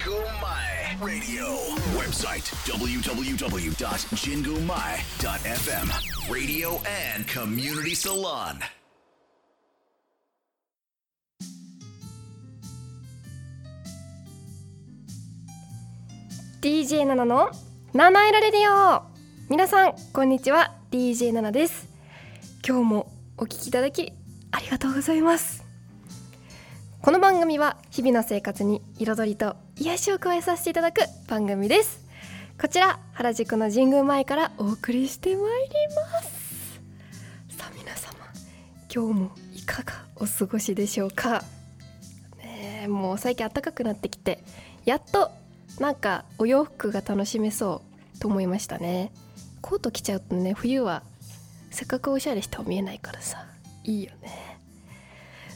Jingle My Radio. Website www.jingumai.fm. Radio and Community Salon. DJ ナナの七色レディオ皆さんこんにちは DJ ナナです今日もお聞きいただきありがとうございますこの番組は日々の生活に彩りと癒しを加えさせていただく番組です。こちら原宿の神宮前からお送りしてまいります。さあ皆様今日もいかがお過ごしでしょうか？ねえもう最近暖かくなってきてやっとなんかお洋服が楽しめそうと思いましたね。コート着ちゃうとね冬はせっかくおしゃれしても見えないからさいいよね。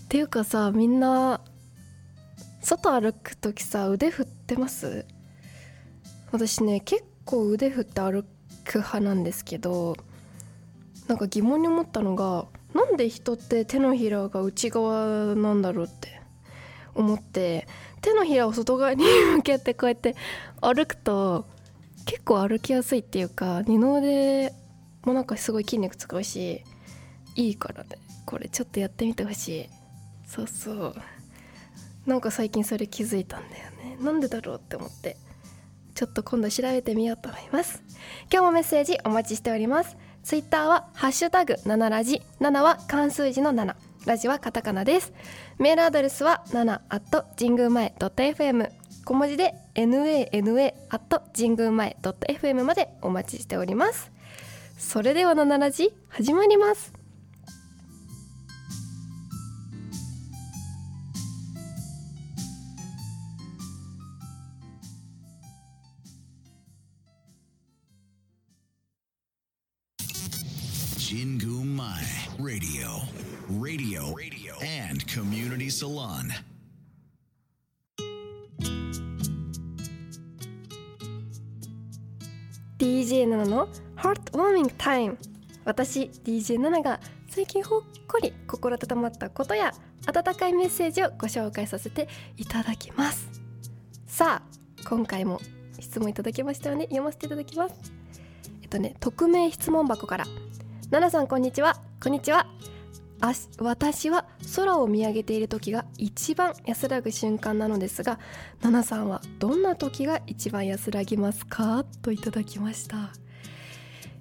ていうかさみんな外歩く時さ腕振ってます？私ね結構腕振って歩く派なんですけどなんか疑問に思ったのがなんで人って手のひらが内側なんだろうって思って手のひらを外側に向けてこうやって歩くと結構歩きやすいっていうか二の腕もなんかすごい筋肉使うしいいからね。これちょっとやってみてほしい。そうそう。なんか最近それ気づいたんだよね。なんでだろうって思って。ちょっと今度調べてみようと思います。今日もメッセージお待ちしております。ツイッターはハッシュタグ7ラジ。7は漢数字の7ラジはカタカナです。メールアドレスは7 at 神宮前 .fm 小文字で nana at 神宮前 .fm までお待ちしております。それでは7ラジ始まります。神宮前 Radio. Radio. Radio. And Community Salon. DJ ナナの Heart Warming Time 私 DJ ナナが最近ほっこり心温まったことや温かいメッセージをご紹介させていただきますさあ今回も質問いただきましたよね読ませていただきますえっとね匿名質問箱からナナさんこんにちは。こんにちは。私は空を見上げている時が一番安らぐ瞬間なのですがナナさんはどんな時が一番安らぎますか？といただきました。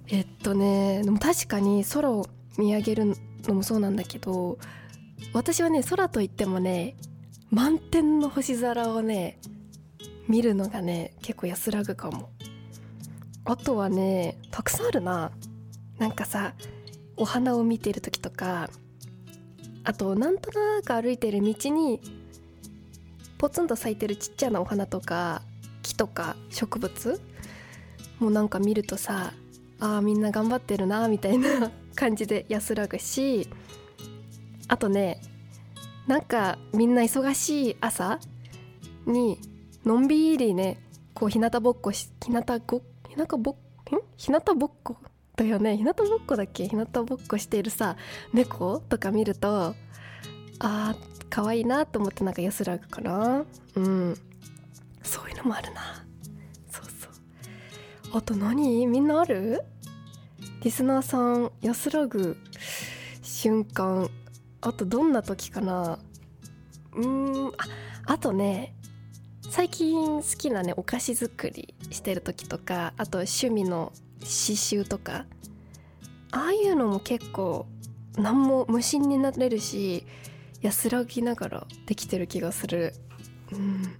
えっとねでも確かに空を見上げるのもそうなんだけど私はね空といってもね満天の星空をね見るのがね結構安らぐかも。あとはねたくさんあるな。なんかさお花を見てる時とかあとなんとなく歩いてる道にポツンと咲いてるちっちゃなお花とか木とか植物もうなんか見るとさあーみんな頑張ってるなみたいな 感じで安らぐしあとねなんかみんな忙しい朝にのんびりねこう日向ぼっこし日向ご日向ぼっん？日向ぼっこだよね。日向ぼっこだっけ？日向ぼっこしているさ猫とか見るとあー可愛いなと思ってなんか安らぐかな。うん。そういうのもあるな。そうそう。あと何？みんなある？リスナーさん安らぐ瞬間。あとどんな時かな？うんああとね最近好きなねお菓子作りしてる時とかあと趣味の刺繍とか。ああいうのも結構何も無心になれるし安らぎながらできてる気がする。うん。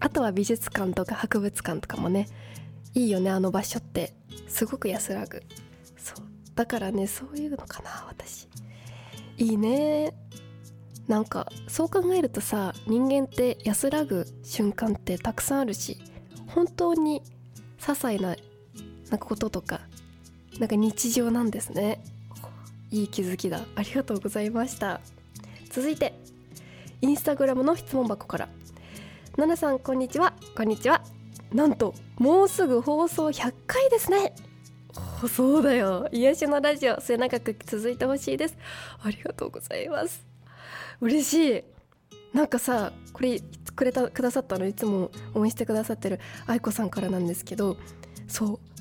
あとは美術館とか博物館とかもねいいよねあの場所って。すごく安らぐ。そう。だからねそういうのかな私。いいね。なんかそう考えるとさ人間って安らぐ瞬間ってたくさんあるし本当に些細ななんかこととかなんか日常なんですね。いい気づきだ。ありがとうございました。続いてインスタグラムの質問箱から。ナナさんこんにちは。こんにちは。なんともうすぐ放送100回ですね。そうだよ。癒しのラジオ末永く続いてほしいです。ありがとうございます。嬉しい。なんかさこれくれたくださったのいつも応援してくださってる愛子さんからなんですけどそう。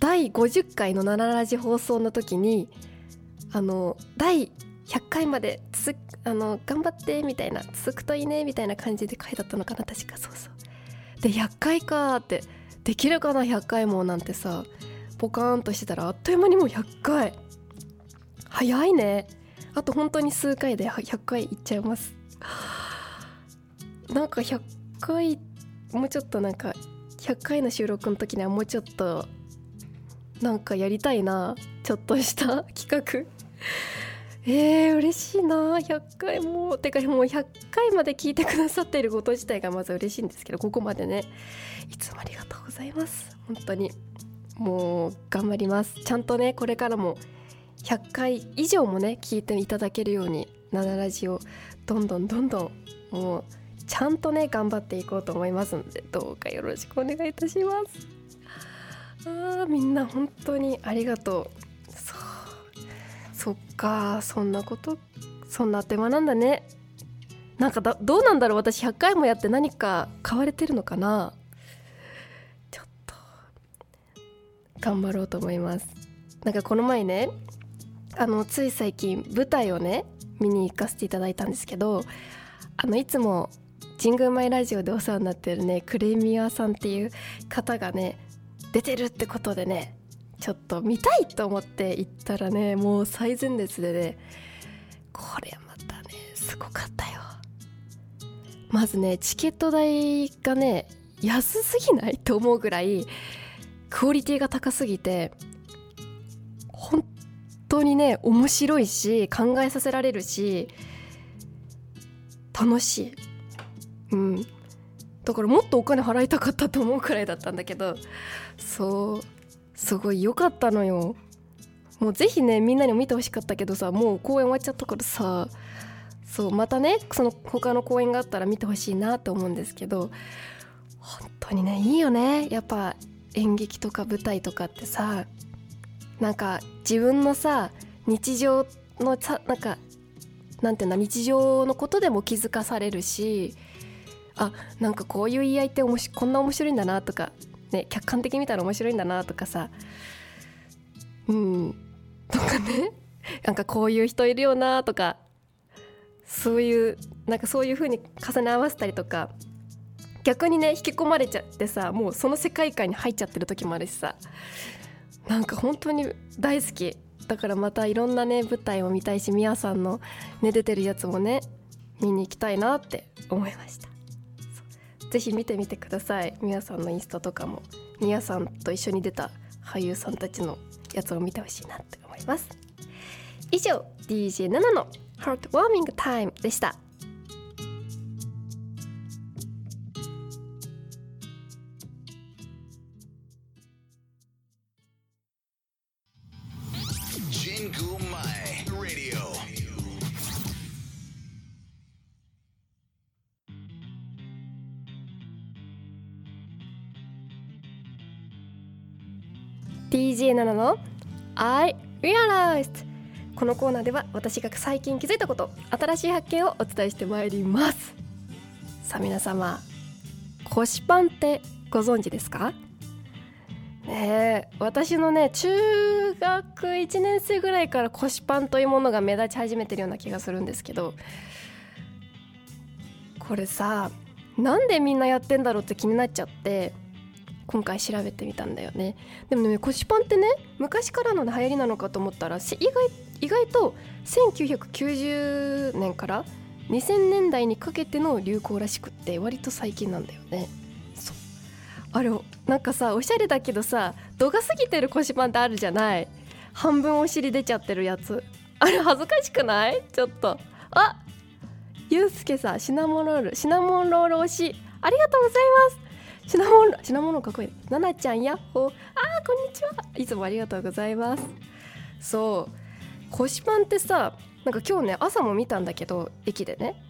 第50回の「7ラジ」放送の時にあの第100回まで続あの頑張ってみたいな続くといいねみたいな感じで書いてあったのかな確か。そうそう。で100回かってできるかな100回もなんてさポカーンとしてたらあっという間にもう100回。早いね。あと本当に数回で100回いっちゃいます。なんか100回もうちょっとなんか100回の収録の時にはもうちょっとなんかやりたいなちょっとした企画。えー、嬉しいな。100回もてかもう100回まで聞いてくださっていること自体がまず嬉しいんですけどここまでね。いつもありがとうございます。本当に。もう頑張ります。ちゃんとねこれからも100回以上もね聞いていただけるように「ナナラジオ」どんどんどんどんもうちゃんとね頑張っていこうと思いますのでどうかよろしくお願いいたします。あみんな本当にありがとう。そっかそんなことそんな手間なんだね。なんかどうなんだろう。私100回もやって何か買われてるのかな。ちょっと頑張ろうと思います。なんかこの前ねあのつい最近舞台をね見に行かせていただいたんですけどあのいつも神宮前ラジオでお世話になってるねクレミアさんっていう方がね出てるってことでねちょっと見たいと思って行ったらねもう最前列でねこれまたねすごかったよ。まずねチケット代がね安すぎないと思うぐらいクオリティが高すぎて本当にね面白いし考えさせられるし楽しい。うん。だからもっとお金払いたかったと思うくらいだったんだけどそうすごい良かったのよ。もうぜひねみんなにも見てほしかったけどさもう公演終わっちゃったからさそうまたねその他の公演があったら見てほしいなと思うんですけど本当にねいいよね。やっぱ演劇とか舞台とかってさなんか自分のさ日常のさなんかなんていうんだ日常のことでも気づかされるしあなんかこういう言い合いっておもしこんな面白いんだなとか、ね、客観的に見たら面白いんだなとかさ。うん。とかね。なんかこういう人いるよなとか。そういうなんかそういう風に重ね合わせたりとか。逆にね引き込まれちゃってさもうその世界観に入っちゃってる時もあるしさ。なんか本当に大好き。だからまたいろんなね舞台を見たいしみやさんの、ね、出てるやつもね見に行きたいなって思いました。ぜひ見てみてください。みやさんのインスタとかもみやさんと一緒に出た俳優さんたちのやつを見てほしいなって思います。以上 DJ7 の Heartwarming Time でした。DJ7 の？I Realized. このコーナーでは私が最近気づいたこと新しい発見をお伝えしてまいります。さあ皆様腰パンってご存知ですか？ねえ私のね中学1年生ぐらいから腰パンというものが目立ち始めてるような気がするんですけどこれさなんでみんなやってんだろうって気になっちゃって今回調べてみたんだよね。でもね腰パンってね昔からの流行りなのかと思ったら意外意外と1990年から2000年代にかけての流行らしくって割と最近なんだよね。そう。あれなんかさおしゃれだけどさ度が過ぎてる腰パンってあるじゃない？半分お尻出ちゃってるやつ。あれ恥ずかしくない？ちょっと。あゆうすけさんシナモンロールシナモンロール推しありがとうございます！シナモンシナモンかっこいいななちゃんやっほーあーこんにちは。いつもありがとうございます。そう。腰パンってさなんか今日ね朝も見たんだけど駅でね。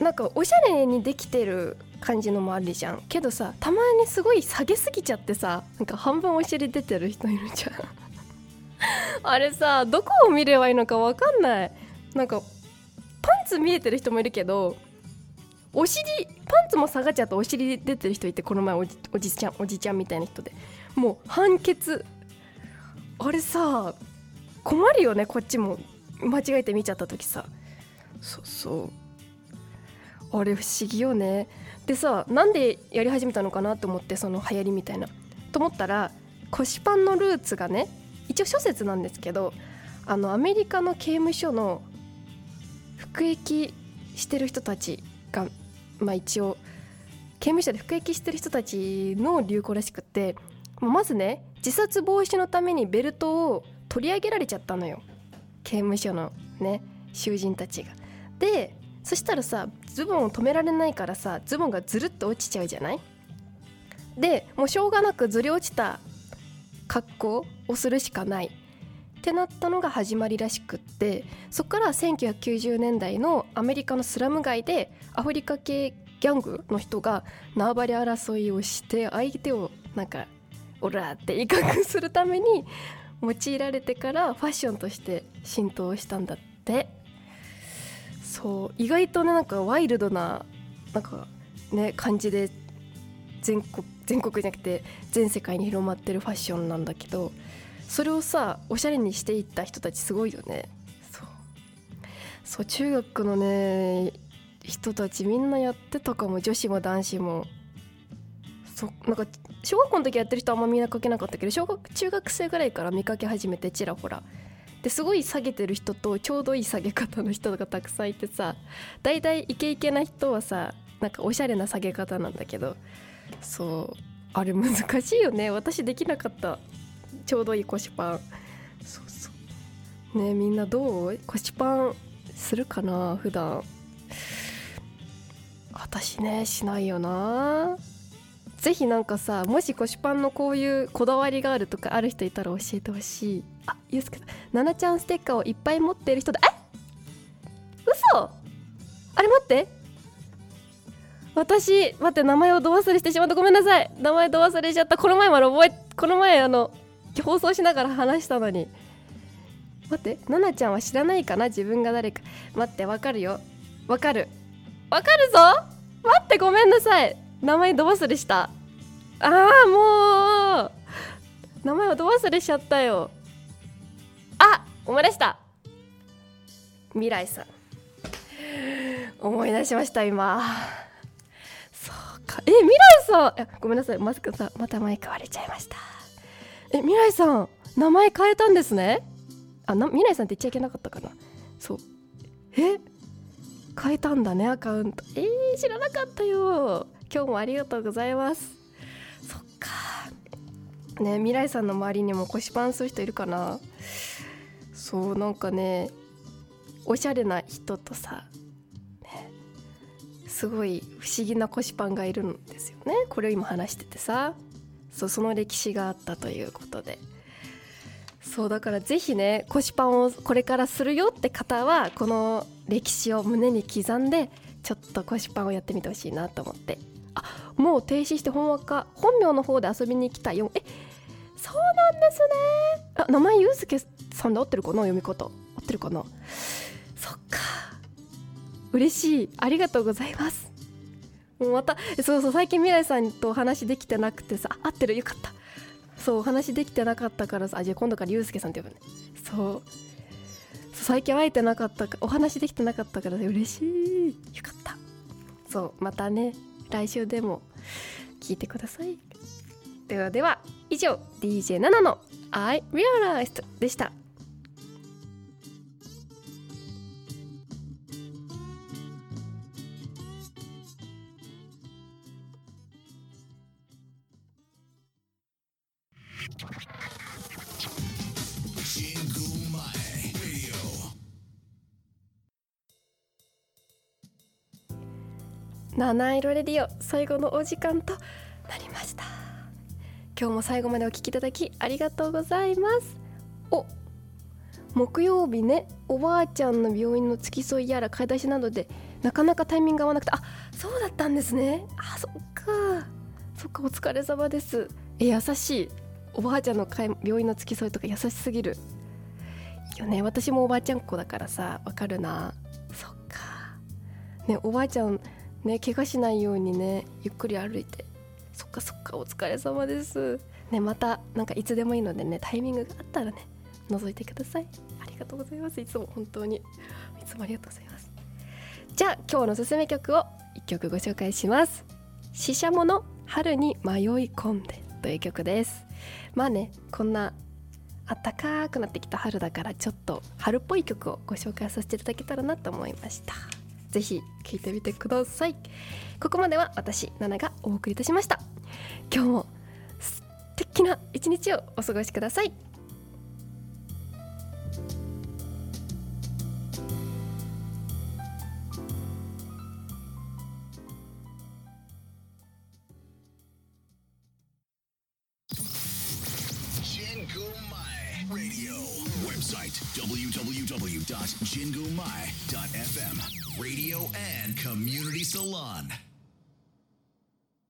なんかおしゃれにできてる感じのもあるじゃん。けどさたまにすごい下げすぎちゃってさなんか半分お尻出てる人いるじゃん。あれさどこを見ればいいのかわかんない。なんかパンツ見えてる人もいるけどお尻パンツも下がっちゃうとお尻出てる人いてこの前おじおじちゃんおじちゃんみたいな人で。もう判決。あれさ困るよねこっちも。間違えて見ちゃった時さ。そうそう。あれ不思議よね。でさなんでやり始めたのかなと思ってその流行りみたいな。と思ったら腰パンのルーツがね一応諸説なんですけどあのアメリカの刑務所の服役してる人たちがまあ一応刑務所で服役してる人たちの流行らしくってまずね自殺防止のためにベルトを取り上げられちゃったのよ。刑務所のね囚人たちが。でそしたらさズボンを止められないからさズボンがずるっと落ちちゃうじゃない？でもうしょうがなくずり落ちた格好をするしかない。ってなったのが始まりらしくってそこから1990年代のアメリカのスラム街でアフリカ系ギャングの人が縄張り争いをして相手をなんかオラって威嚇するために用いられてからファッションとして浸透したんだって。そう意外とねなんかワイルドななんかね感じで全国全国じゃなくて全世界に広まってるファッションなんだけどそれをさおしゃれにしていった人たちすごいよね。そう。そう中学のね人たちみんなやってたかも。女子も男子も。そなんか小学校の時やってる人あんま見かけなかったけど小学中学生ぐらいから見かけ始めてちらほら。ですごい下げてる人とちょうどいい下げ方の人がたくさんいてさだいたいイケイケな人はさなんかおしゃれな下げ方なんだけどそう。あれ難しいよね。私できなかった。ちょうどいい腰パン。そうそう。ねみんなどう腰パンするかな普段。私ねしないよな。ぜひなんかさもし腰パンのこういうこだわりがあるとかある人いたら教えてほしい。あゆうすけさん。ななちゃんステッカーをいっぱい持ってる人だ。え？嘘？あれ待って。私待って名前をど忘れしてしまった。ごめんなさい。名前ど忘れしちゃった。この前まで覚えこの前あの放送しながら話したのに。待ってななちゃんは知らないかな？自分が誰か。待ってわかるよ。わかる。わかるぞ！待ってごめんなさい。名前ど忘れした。ああもう。名前をど忘れしちゃったよ。あ思い出した。未来さん。思い出しました今。そうか。え未来さん。ごめんなさい。マスクさんまたマイク割れちゃいました。え未来さん名前変えたんですね？あな未来さんって言っちゃいけなかったかな。そう。え？変えたんだねアカウント。えー、知らなかったよ。今日もありがとうございます。そっか。ね未来さんの周りにも腰パンする人いるかな？そうなんかねおしゃれな人とさ、ね、すごい不思議な腰パンがいるんですよね。これを今話しててさ。そうその歴史があったということで。そうだからぜひね腰パンをこれからするよって方はこの歴史を胸に刻んでちょっと腰パンをやってみてほしいなと思って。あもう停止して本話か本名の方で遊びに来たよ。えそうなんですね。あ名前ゆうすけさんで合ってるかな読み方。合ってるかな。そっか。嬉しい。ありがとうございます。もうまたそうそう最近未来さんとお話できてなくてさ合ってる？よかった。そうお話できてなかったからさあじゃあ今度からゆうすけさんって呼ぶね。そう。最近会えてなかったかお話できてなかったから嬉しい。よかった。そうまたね来週でも聞いてください。ではでは以上 DJ7 の I Realized でした。七色レディオ最後のお時間となりました。今日も最後までお聞きいただきありがとうございます。お木曜日ねおばあちゃんの病院の付き添いやら買い出しなどでなかなかタイミング合わなくてあそうだったんですね。あそっか。そっかお疲れ様です。え優しい。おばあちゃんの病院の付き添いとか優しすぎる。いいよね。私もおばあちゃん子だからさわかるな。そっか。ねおばあちゃんね怪我しないようにねゆっくり歩いて。そっかそっかお疲れ様です。ねまたなんかいつでもいいのでねタイミングがあったらね覗いてください。ありがとうございます。いつも本当に。いつもありがとうございます。じゃあ今日のおすすめ曲を1曲ご紹介します。ししゃもの春に迷い込んでという曲です。まあねこんなあったかくなってきた春だからちょっと春っぽい曲をご紹介させていただけたらなと思いました。ぜひ聴いてみてください。ここまでは私ナナがお送りいたしました。今日も素敵な一日をお過ごしください。ジングマイ Radio website www.jingumai.fm radio and community salon